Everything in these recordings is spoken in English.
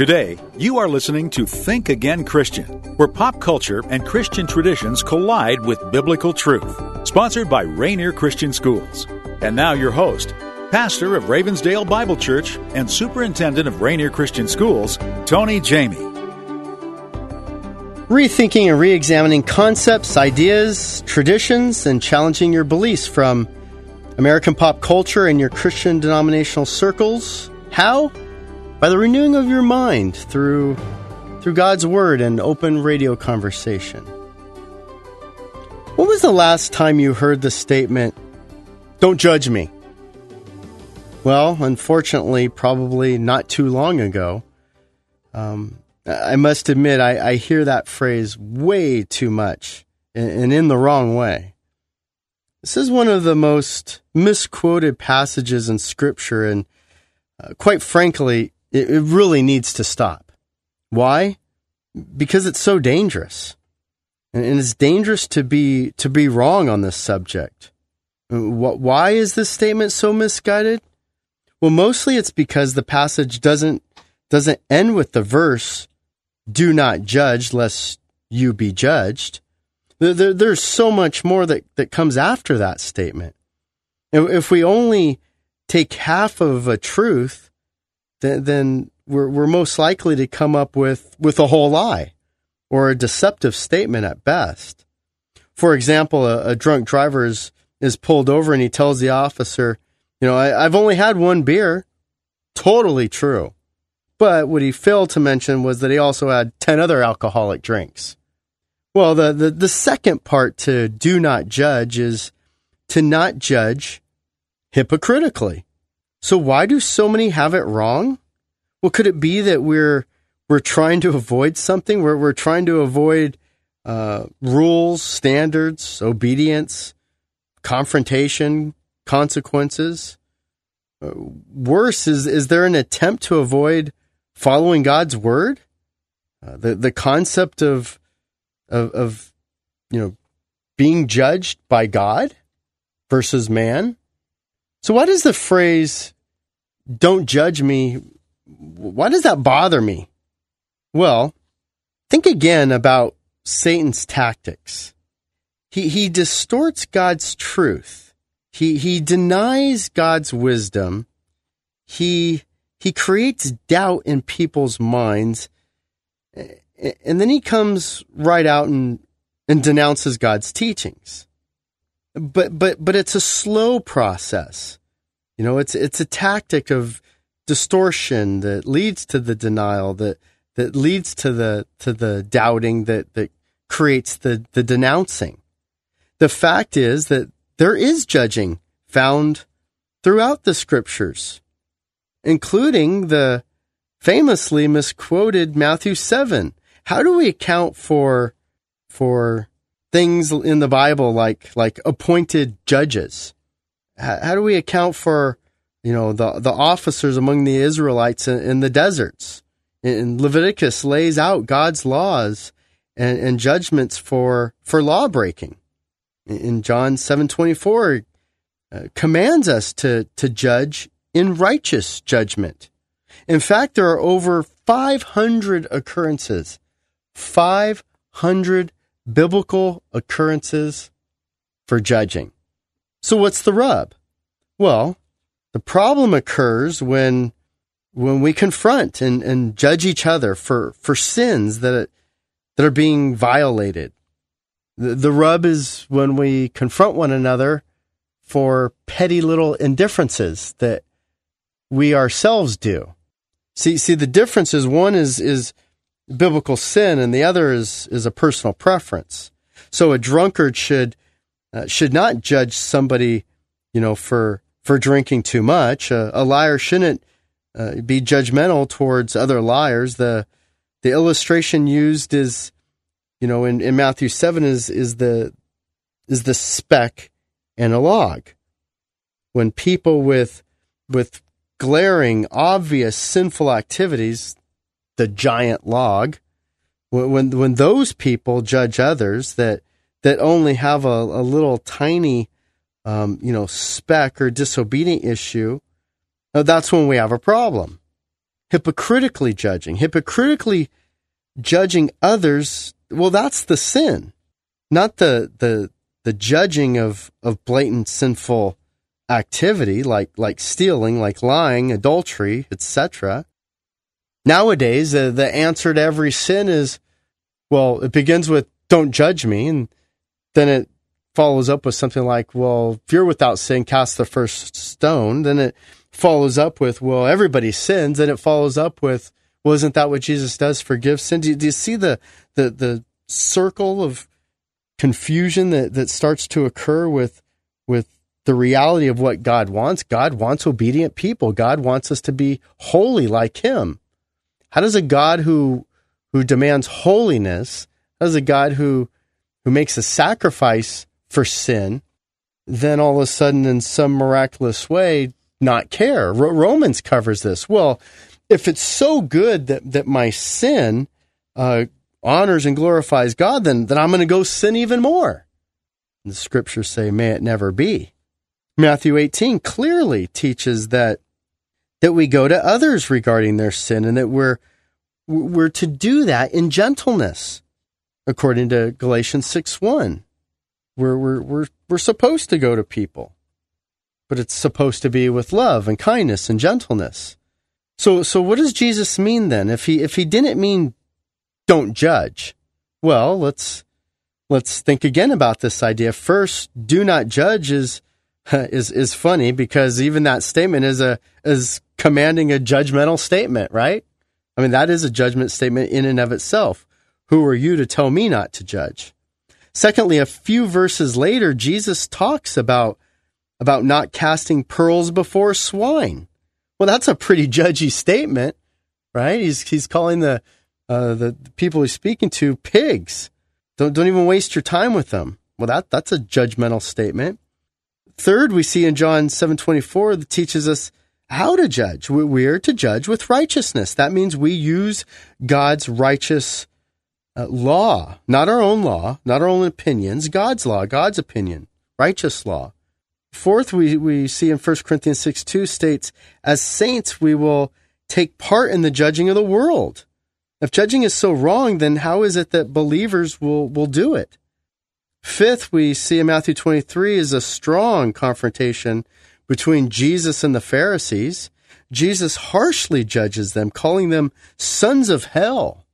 Today, you are listening to Think Again Christian, where pop culture and Christian traditions collide with biblical truth. Sponsored by Rainier Christian Schools. And now, your host, pastor of Ravensdale Bible Church and superintendent of Rainier Christian Schools, Tony Jamie. Rethinking and re examining concepts, ideas, traditions, and challenging your beliefs from American pop culture and your Christian denominational circles. How? By the renewing of your mind through through God's word and open radio conversation. When was the last time you heard the statement, "Don't judge me"? Well, unfortunately, probably not too long ago. Um, I must admit, I, I, hear that phrase way too much and, and in the wrong way. This is one of the most misquoted passages in Scripture, and uh, quite frankly, it, it really needs to stop. Why? Because it's so dangerous. And, and it's dangerous to be to be wrong on this subject. Why is this statement so misguided? Well, mostly it's because the passage doesn't doesn't end with the verse "Do not judge, lest you be judged." There, there, there's so much more that, that comes after that statement. If we only take half of a truth then, then we're, we're most likely to come up with, with a whole lie or a deceptive statement at best. For example, a, a drunk driver is, is pulled over and he tells the officer, you know, I, I've only had one beer. Totally true. But what he failed to mention was that he also had 10 other alcoholic drinks. Well, the, the, the second part to do not judge is to not judge hypocritically. So why do so many have it wrong? Well, could it be that we're we're trying to avoid something? We're we're trying to avoid uh, rules, standards, obedience, confrontation, consequences. Uh, worse is is there an attempt to avoid following God's word? Uh, the the concept of, of of you know being judged by God versus man. So why does the phrase "Don't judge me"? Why does that bother me? Well, think again about Satan's tactics. He he distorts God's truth. He he denies God's wisdom. He he creates doubt in people's minds. And then he comes right out and, and denounces God's teachings but but but it's a slow process. You know, it's it's a tactic of distortion that leads to the denial that that leads to the to the doubting that that creates the the denouncing. The fact is that there is judging found throughout the scriptures, including the famously misquoted Matthew 7. How do we account for for things in the Bible like like appointed judges? How, how do we account for you know the the officers among the Israelites in, in the deserts? And Leviticus lays out God's laws and, and judgments for for law breaking. In John seven twenty four, uh, commands us to to judge in righteous judgment. In fact, there are over 500 occurrences, 500 biblical occurrences for judging. So what's the rub? Well, the problem occurs when when we confront and, and judge each other for, for sins that that are being violated. The, the rub is when we confront one another for petty little indifferences that we ourselves do. See, see, the difference is one is is biblical sin, and the other is is a personal preference. So a drunkard should uh, should not judge somebody, you know, for for drinking too much. A liar shouldn't uh, be judgmental towards other liars. The the illustration used is, you know, in, in Matthew seven is is the is the speck and a log. When people with with glaring, obvious sinful activities, the giant log. When, when, those people judge others that, that only have a, a little tiny, um, you know, speck or disobedient issue, uh, that's when we have a problem. hypocritically judging. Hypocritically judging others, well, that's the sin, not the, the, the judging of, of blatant sinful activity like, like stealing, like lying, adultery, etc. Nowadays, uh, the answer to every sin is, well, it begins with don't judge me. And then it follows up with something like, well, if you're without sin, cast the first stone. Then it follows up with, well, everybody sins. And it follows up with, wasn't that what Jesus does? Forgive sin. Do you, do you see the, the, the circle of confusion that, that starts to occur with, with the reality of what God wants? God wants obedient people. God wants us to be holy like him. How does a God who, who demands holiness, how does a God who, who makes a sacrifice for sin, then all of a sudden, in some miraculous way, not care. Romans covers this. Well, if it's so good that, that my sin uh, honors and glorifies God, then, then I'm going to go sin even more. And the scriptures say, may it never be. Matthew 18 clearly teaches that that we go to others regarding their sin and that we're we're to do that in gentleness according to Galatians 6 1. We're, we're, we're, we're supposed to go to people, but it's supposed to be with love and kindness and gentleness. So, so what does Jesus mean then? If he, if he didn't mean don't judge, well, let's, let's think again about this idea. First, do not judge is, is, is funny because even that statement is a, is commanding a judgmental statement, right? I mean, that is a judgment statement in and of itself. Who are you to tell me not to judge? Secondly, a few verses later, Jesus talks about, about not casting pearls before swine. Well, that's a pretty judgy statement, right? He's, he's calling the, uh, the, the people he's speaking to pigs. Don't, don't even waste your time with them. Well, that, that's a judgmental statement. Third, we see in John 7:24 that teaches us how to judge. We are to judge with righteousness. That means we use God's righteous uh, law, not our own law, not our own opinions, God's law, God's opinion, righteous law. Fourth, we, we see in 1 Corinthians 6 2 states, as saints, we will take part in the judging of the world. If judging is so wrong, then how is it that believers will, will do it? Fifth, we see in Matthew 23 is a strong confrontation between Jesus and the Pharisees. Jesus harshly judges them, calling them sons of hell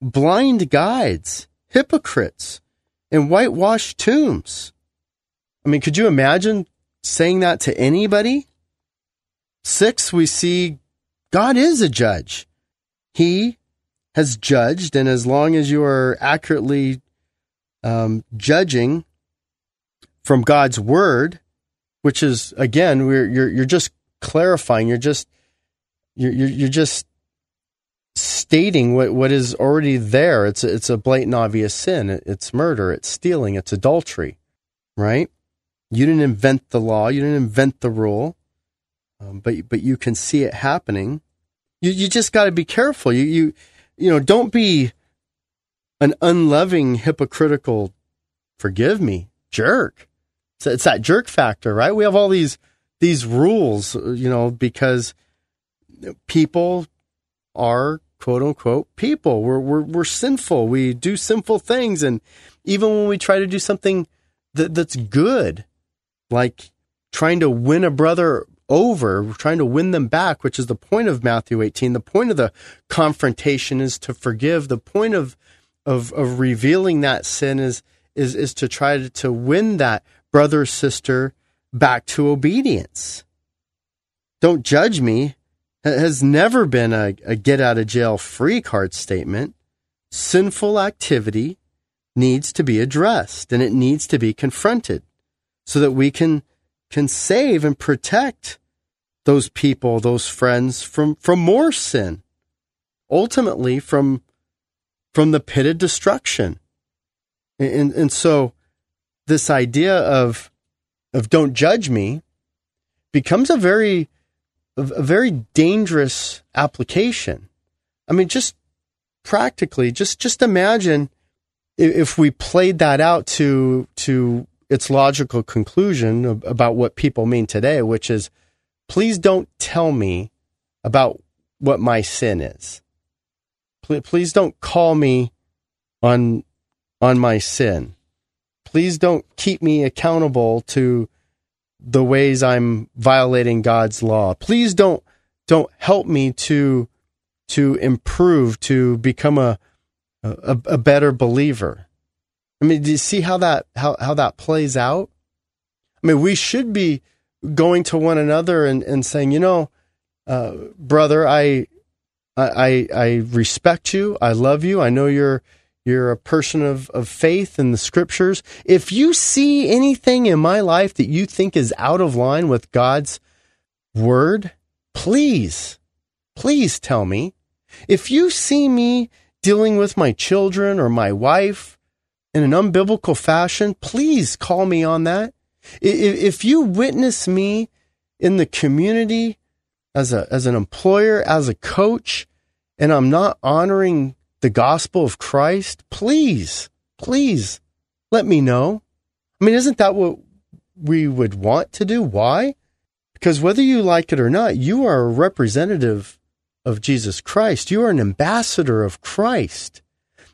blind guides, hypocrites, and whitewashed tombs. I mean, could you imagine saying that to anybody? Six, we see God is a judge. He has judged, and as long as you are accurately um, judging from God's word, which is again, you're you're just clarifying. You're just you're you're just stating what, what is already there. It's a, it's a blatant, obvious sin. It's murder. It's stealing. It's adultery, right? You didn't invent the law. You didn't invent the rule, um, but but you can see it happening. You you just got to be careful. You you you know don't be an unloving, hypocritical, forgive me, jerk. It's, it's that jerk factor, right? We have all these these rules, you know, because people are quote unquote people. We're, we're, we're sinful. We do sinful things. And even when we try to do something that, that's good, like trying to win a brother over, trying to win them back, which is the point of Matthew 18. The point of the confrontation is to forgive. The point of, of, of revealing that sin is, is, is to try to, to win that brother sister back to obedience. Don't judge me has never been a, a get out of jail free card statement. Sinful activity needs to be addressed and it needs to be confronted so that we can can save and protect those people, those friends from from more sin. Ultimately from from the pit of destruction. And, and so this idea of of don't judge me becomes a very a very dangerous application. I mean, just practically, just just imagine if we played that out to to its logical conclusion about what people mean today, which is, please don't tell me about what my sin is. Please don't call me on on my sin. Please don't keep me accountable to the ways I'm violating God's law. Please don't don't help me to to improve to become a a, a better believer. I mean, do you see how that how, how that plays out? I mean, we should be going to one another and, and saying, you know, uh, brother, I, I I respect you. I love you. I know you're you're a person of, of faith in the scriptures. If you see anything in my life that you think is out of line with God's word, please, please tell me. If you see me dealing with my children or my wife in an unbiblical fashion, please call me on that. If you witness me in the community as a as an employer, as a coach, and I'm not honoring the gospel of Christ, please, please let me know. I mean, isn't that what we would want to do? Why? Because whether you like it or not, you are a representative of Jesus Christ. You are an ambassador of Christ.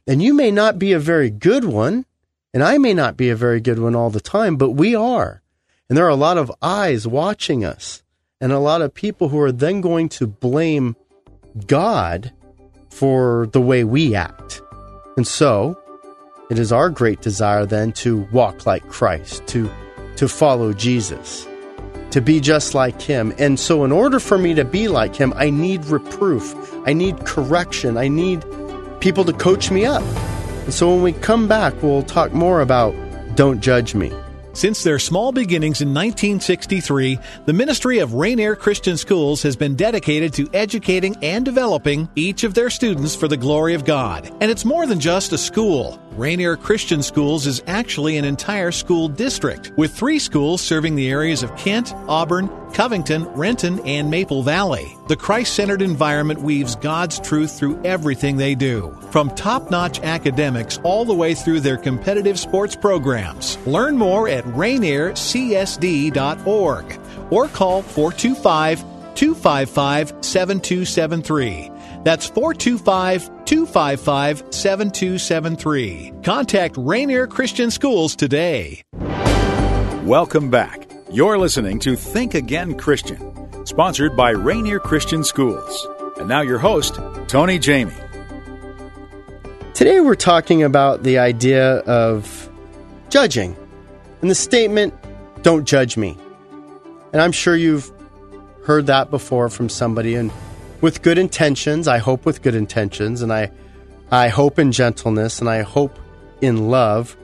And you may not be a very good one, and I may not be a very good one all the time, but we are. And there are a lot of eyes watching us, and a lot of people who are then going to blame God for the way we act. And so, it is our great desire then to walk like Christ, to, to follow Jesus, to be just like Him. And so, in order for me to be like Him, I need reproof, I need correction, I need people to coach me up. And so, when we come back, we'll talk more about Don't Judge Me. Since their small beginnings in 1963, the Ministry of Rainier Christian Schools has been dedicated to educating and developing each of their students for the glory of God. And it's more than just a school. Rainier Christian Schools is actually an entire school district, with three schools serving the areas of Kent, Auburn, Covington, Renton, and Maple Valley. The Christ centered environment weaves God's truth through everything they do, from top notch academics all the way through their competitive sports programs. Learn more at rainiercsd.org or call 425 255 7273. That's 425 255 7273. Contact Rainier Christian Schools today. Welcome back. You're listening to Think Again Christian, sponsored by Rainier Christian Schools. And now your host, Tony Jamie. Today we're talking about the idea of judging and the statement, don't judge me. And I'm sure you've heard that before from somebody and with good intentions. I hope with good intentions, and I, I hope in gentleness, and I hope in love.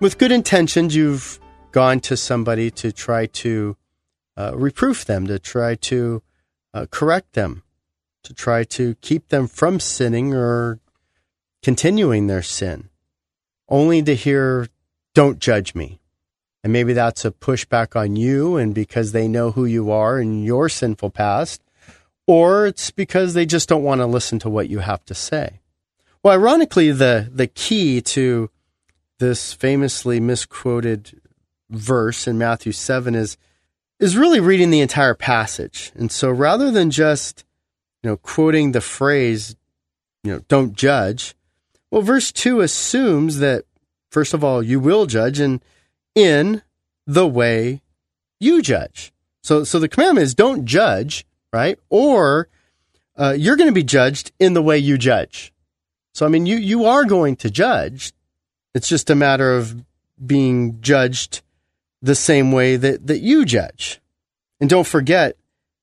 With good intentions, you've gone to somebody to try to uh, reproof them, to try to uh, correct them, to try to keep them from sinning or continuing their sin, only to hear, Don't judge me. And maybe that's a pushback on you, and because they know who you are and your sinful past, or it's because they just don't want to listen to what you have to say. Well, ironically, the, the key to this famously misquoted verse in Matthew 7 is, is really reading the entire passage. And so rather than just, you know, quoting the phrase, you know, don't judge, well, verse 2 assumes that, first of all, you will judge and in the way you judge. So, so the commandment is don't judge right? Or uh, you're going to be judged in the way you judge. So, I mean, you, you are going to judge. It's just a matter of being judged the same way that, that you judge. And don't forget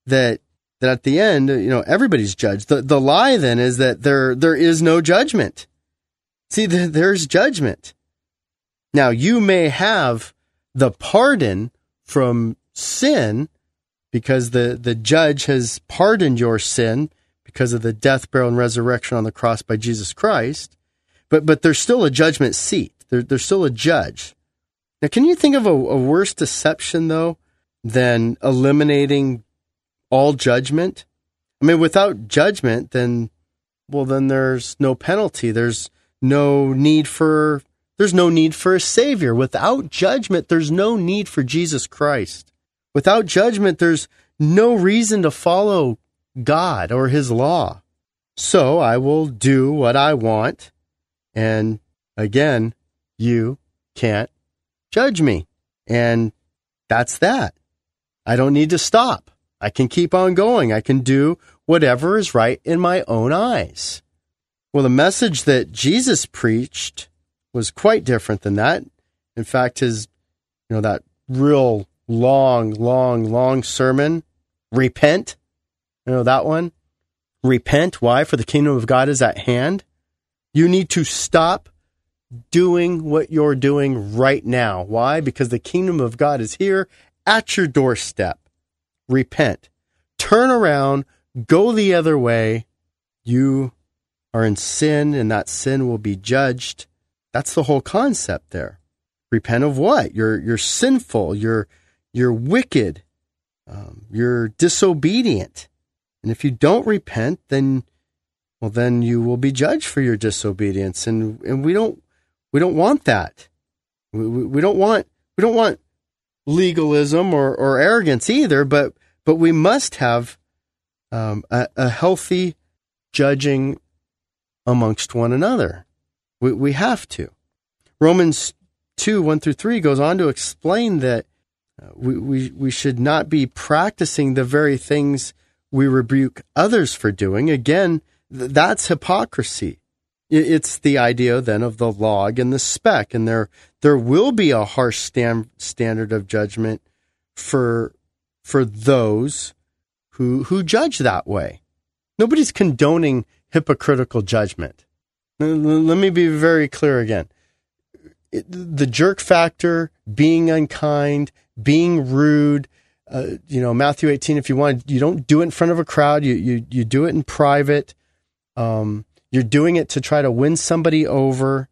that that at the end, you know, everybody's judged. The the lie then is that there there is no judgment. See, there's judgment. Now you may have the pardon from sin because the, the judge has pardoned your sin because of the death, burial, and resurrection on the cross by Jesus Christ. But, but there's still a judgment seat. There, there's still a judge. Now, can you think of a, a worse deception, though, than eliminating all judgment? I mean, without judgment, then, well, then there's no penalty. There's no need for, there's no need for a savior. Without judgment, there's no need for Jesus Christ. Without judgment, there's no reason to follow God or his law. So I will do what I want. And again, you can't judge me. And that's that. I don't need to stop. I can keep on going. I can do whatever is right in my own eyes. Well, the message that Jesus preached was quite different than that. In fact, his, you know, that real long, long, long sermon, repent. You know that one? Repent. Why? For the kingdom of God is at hand. You need to stop doing what you're doing right now. Why? Because the kingdom of God is here at your doorstep. Repent. Turn around. Go the other way. You are in sin, and that sin will be judged. That's the whole concept there. Repent of what? You're you're sinful. You're you're wicked. Um, you're disobedient. And if you don't repent, then well, then you will be judged for your disobedience. And and we don't we don't want that. We, we, we don't want we don't want legalism or, or arrogance either. But but we must have um, a, a healthy judging amongst one another. We, we have to. Romans 2 1 through 3 goes on to explain that Uh, we, we, we should not be practicing the very things we rebuke others for doing. Again, th- that's hypocrisy. It's the idea then of the log and the speck, and there there will be a harsh stand, standard of judgment for for those who who judge that way. Nobody's condoning hypocritical judgment. Let me be very clear again. The jerk factor, being unkind, being rude, uh, you know, Matthew 18, if you want, you don't do it in front of a crowd, you, you, you do it in private. Um, you're doing it to try to win somebody over,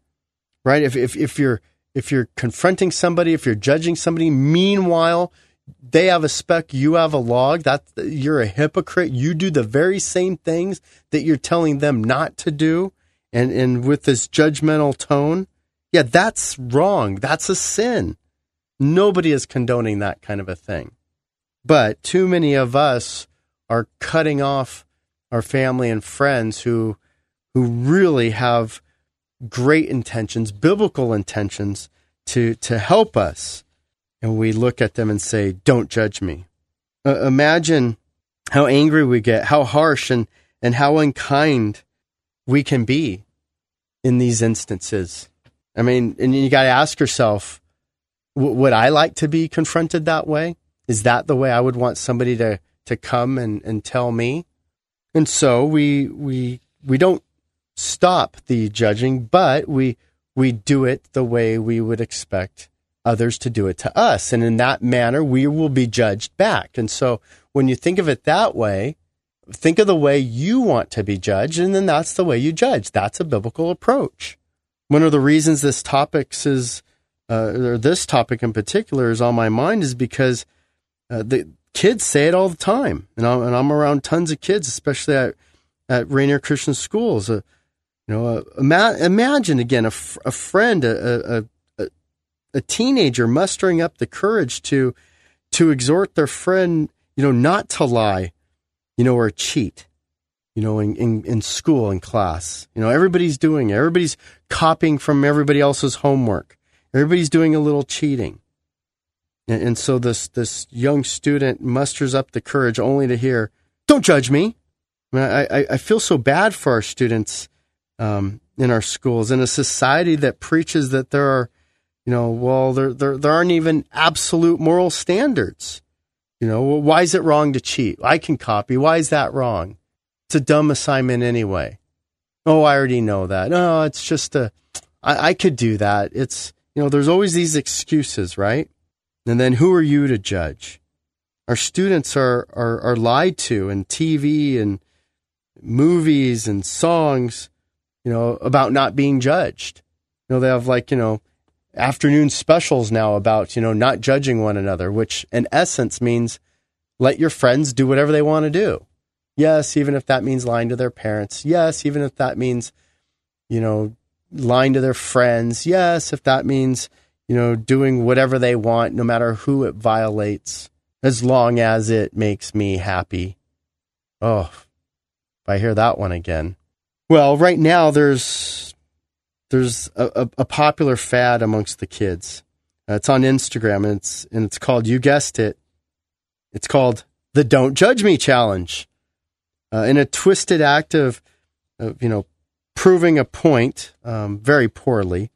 right? If, if, if you're, if you're confronting somebody, if you're judging somebody, meanwhile, they have a speck, you have a log. That you're a hypocrite. You do the very same things that you're telling them not to do, and and with this judgmental tone. Yeah, that's wrong. That's a sin. Nobody is condoning that kind of a thing. But too many of us are cutting off our family and friends who who really have great intentions, biblical intentions to to help us and we look at them and say, Don't judge me. Uh, imagine how angry we get, how harsh and, and how unkind we can be in these instances. I mean, and you got to ask yourself, w- would I like to be confronted that way? Is that the way I would want somebody to, to come and, and tell me? And so we, we, we don't stop the judging, but we, we do it the way we would expect others to do it to us. And in that manner, we will be judged back. And so when you think of it that way, think of the way you want to be judged, and then that's the way you judge. That's a biblical approach. One of the reasons this topic is, uh, or this topic in particular is on my mind is because uh, the kids say it all the time. And I'm, and I'm around tons of kids, especially at, at Rainier Christian Schools. Uh, you know, uh, ima- imagine again a, f- a friend, a, a, a teenager mustering up the courage to to exhort their friend, you know, not to lie, you know, or cheat, you know, in, in, in school in class. You know, everybody's doing it. Everybody's copying from everybody else's homework. Everybody's doing a little cheating. And, and so this this young student musters up the courage only to hear, "Don't judge me." I, I, I feel so bad for our students um, in our schools in a society that preaches that there are you know, well, there, there, there aren't even absolute moral standards. You know, well, why is it wrong to cheat? I can copy. Why is that wrong? It's a dumb assignment anyway. Oh, I already know that. No, it's just a, I, I could do that. It's, you know, there's always these excuses, right? And then who are you to judge? Our students are, are, are lied to in TV and movies and songs, you know, about not being judged. You know, they have like, you know, afternoon specials now about, you know, not judging one another, which in essence means let your friends do whatever they want to do. Yes, even if that means lying to their parents. Yes, even if that means, you know, lying to their friends. Yes, if that means, you know, doing whatever they want, no matter who it violates, as long as it makes me happy. Oh, if I hear that one again. Well, right now there's there's a, a, a popular fad amongst the kids. Uh, it's on Instagram and it's and it's called you guessed it. It's called the Don't Judge Me Challenge. Uh, in a twisted act of, of you know proving a point um, very poorly.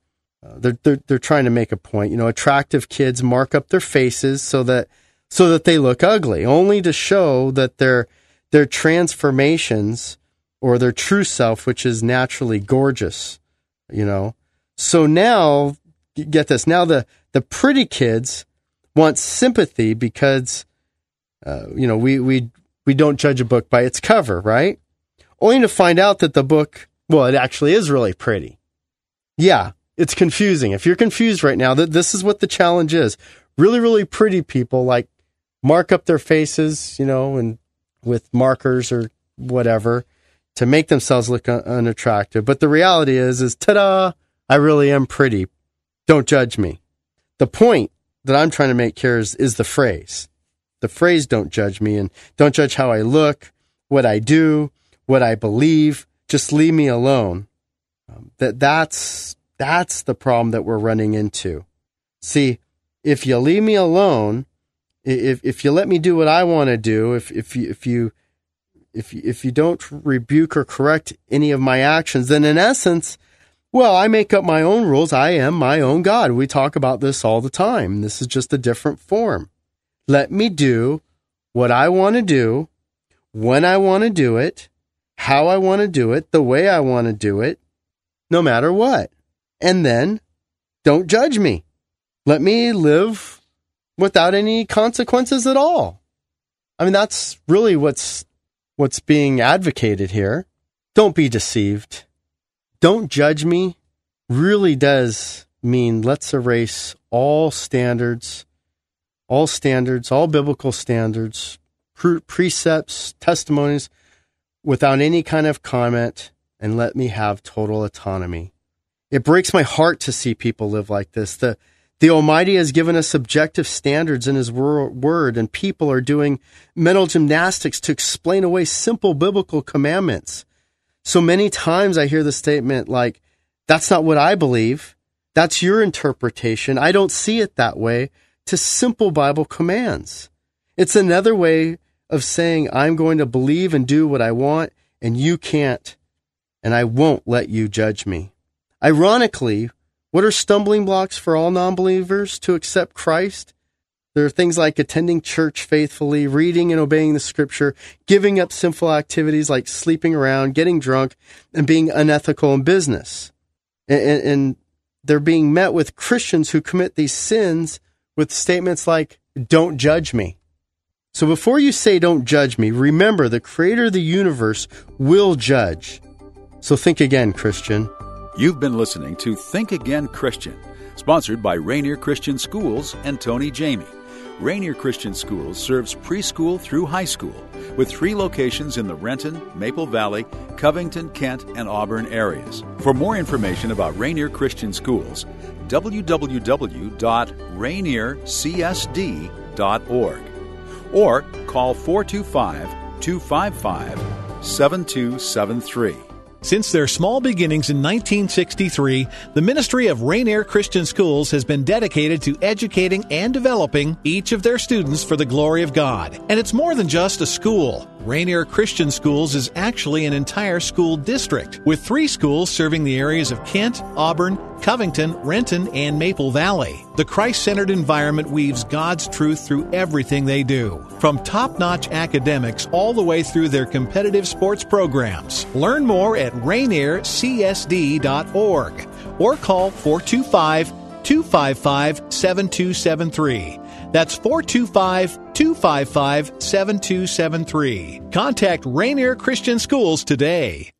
Uh, they're, they're they're trying to make a point. You know, attractive kids mark up their faces so that so that they look ugly, only to show that their their transformations or their true self, which is naturally gorgeous. You know, so now get this. Now the the pretty kids want sympathy because uh, you know we we we don't judge a book by its cover, right? Only to find out that the book, well, it actually is really pretty. Yeah, it's confusing. If you're confused right now, that this is what the challenge is. Really, really pretty people like mark up their faces, you know, and with markers or whatever to make themselves look un- unattractive. But the reality is, is ta-da! I really am pretty. Don't judge me. The point that I'm trying to make here is, is the phrase. The phrase "Don't judge me" and don't judge how I look, what I do, what I believe. Just leave me alone. Um, that that's that's the problem that we're running into. See, if you leave me alone, if if you let me do what I want to do, if if you if you if you, if you don't rebuke or correct any of my actions, then in essence, well, I make up my own rules. I am my own God. We talk about this all the time. This is just a different form. Let me do what I want to do, when I want to do it, how I want to do it, the way I want to do it, no matter what and then don't judge me. Let me live without any consequences at all. I mean, that's really what's what's being advocated here. Don't be deceived. Don't judge me really does mean let's erase all standards, all standards, all biblical standards, pre- precepts, testimonies without any kind of comment and let me have total autonomy. It breaks my heart to see people live like this. The the Almighty has given us objective standards in His Word, and people are doing mental gymnastics to explain away simple biblical commandments. So many times I hear the statement like, that's not what I believe. That's your interpretation. I don't see it that way to simple Bible commands. It's another way of saying, I'm going to believe and do what I want, and you can't, and I won't let you judge me. Ironically, what are stumbling blocks for all non believers to accept Christ? There are things like attending church faithfully, reading and obeying the scripture, giving up sinful activities like sleeping around, getting drunk, and being unethical in business. And, and, they're being met with Christians who commit these sins with statements like, don't judge me. So before you say don't judge me, remember the creator of the universe will judge. So think again, Christian. You've been listening to Think Again Christian, sponsored by Rainier Christian Schools and Tony Jamie. Rainier Christian Schools serves preschool through high school with three locations in the Renton, Maple Valley, Covington, Kent, and Auburn areas. For more information about Rainier Christian Schools, www.rainiercsd.org or call 425 255 7273. Since their small beginnings in 1963, the Ministry of Rainier Christian Schools has been dedicated to educating and developing each of their students for the glory of God. And it's more than just a school. Rainier Christian Schools is actually an entire school district, with three schools serving the areas of Kent, Auburn, Covington, Renton, and Maple Valley. The Christ centered environment weaves God's truth through everything they do, from top notch academics all the way through their competitive sports programs. Learn more at rainiercsd.org or call 425 255 7273. That's 425 255 7273. Contact Rainier Christian Schools today.